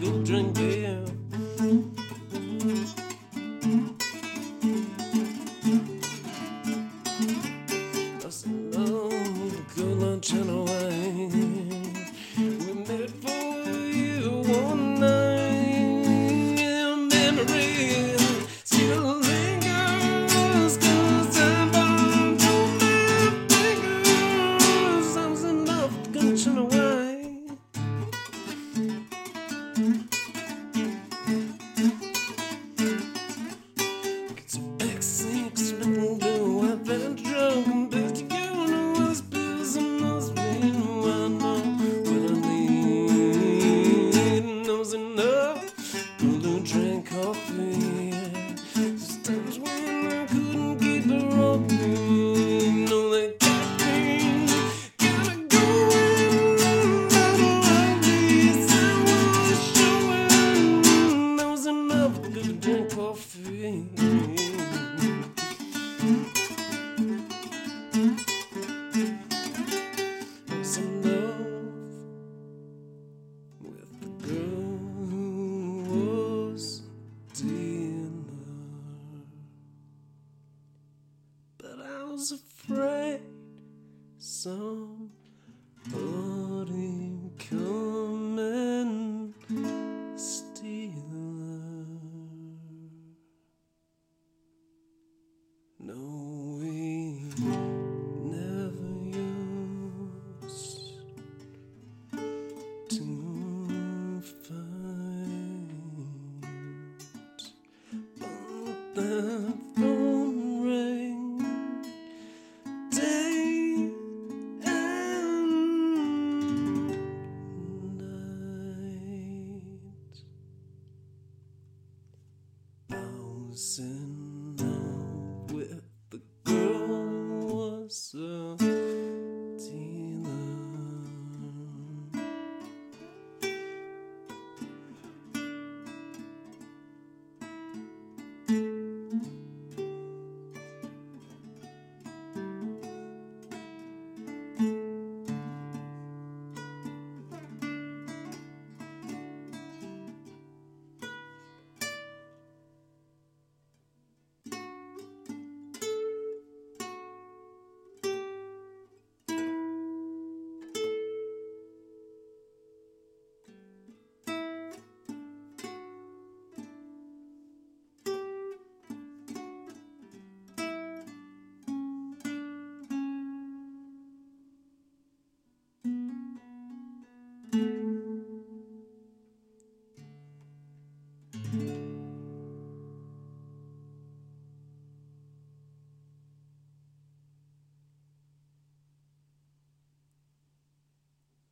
go drink Mm-hmm. the phone ring day and night. Bouncing out with the girl was a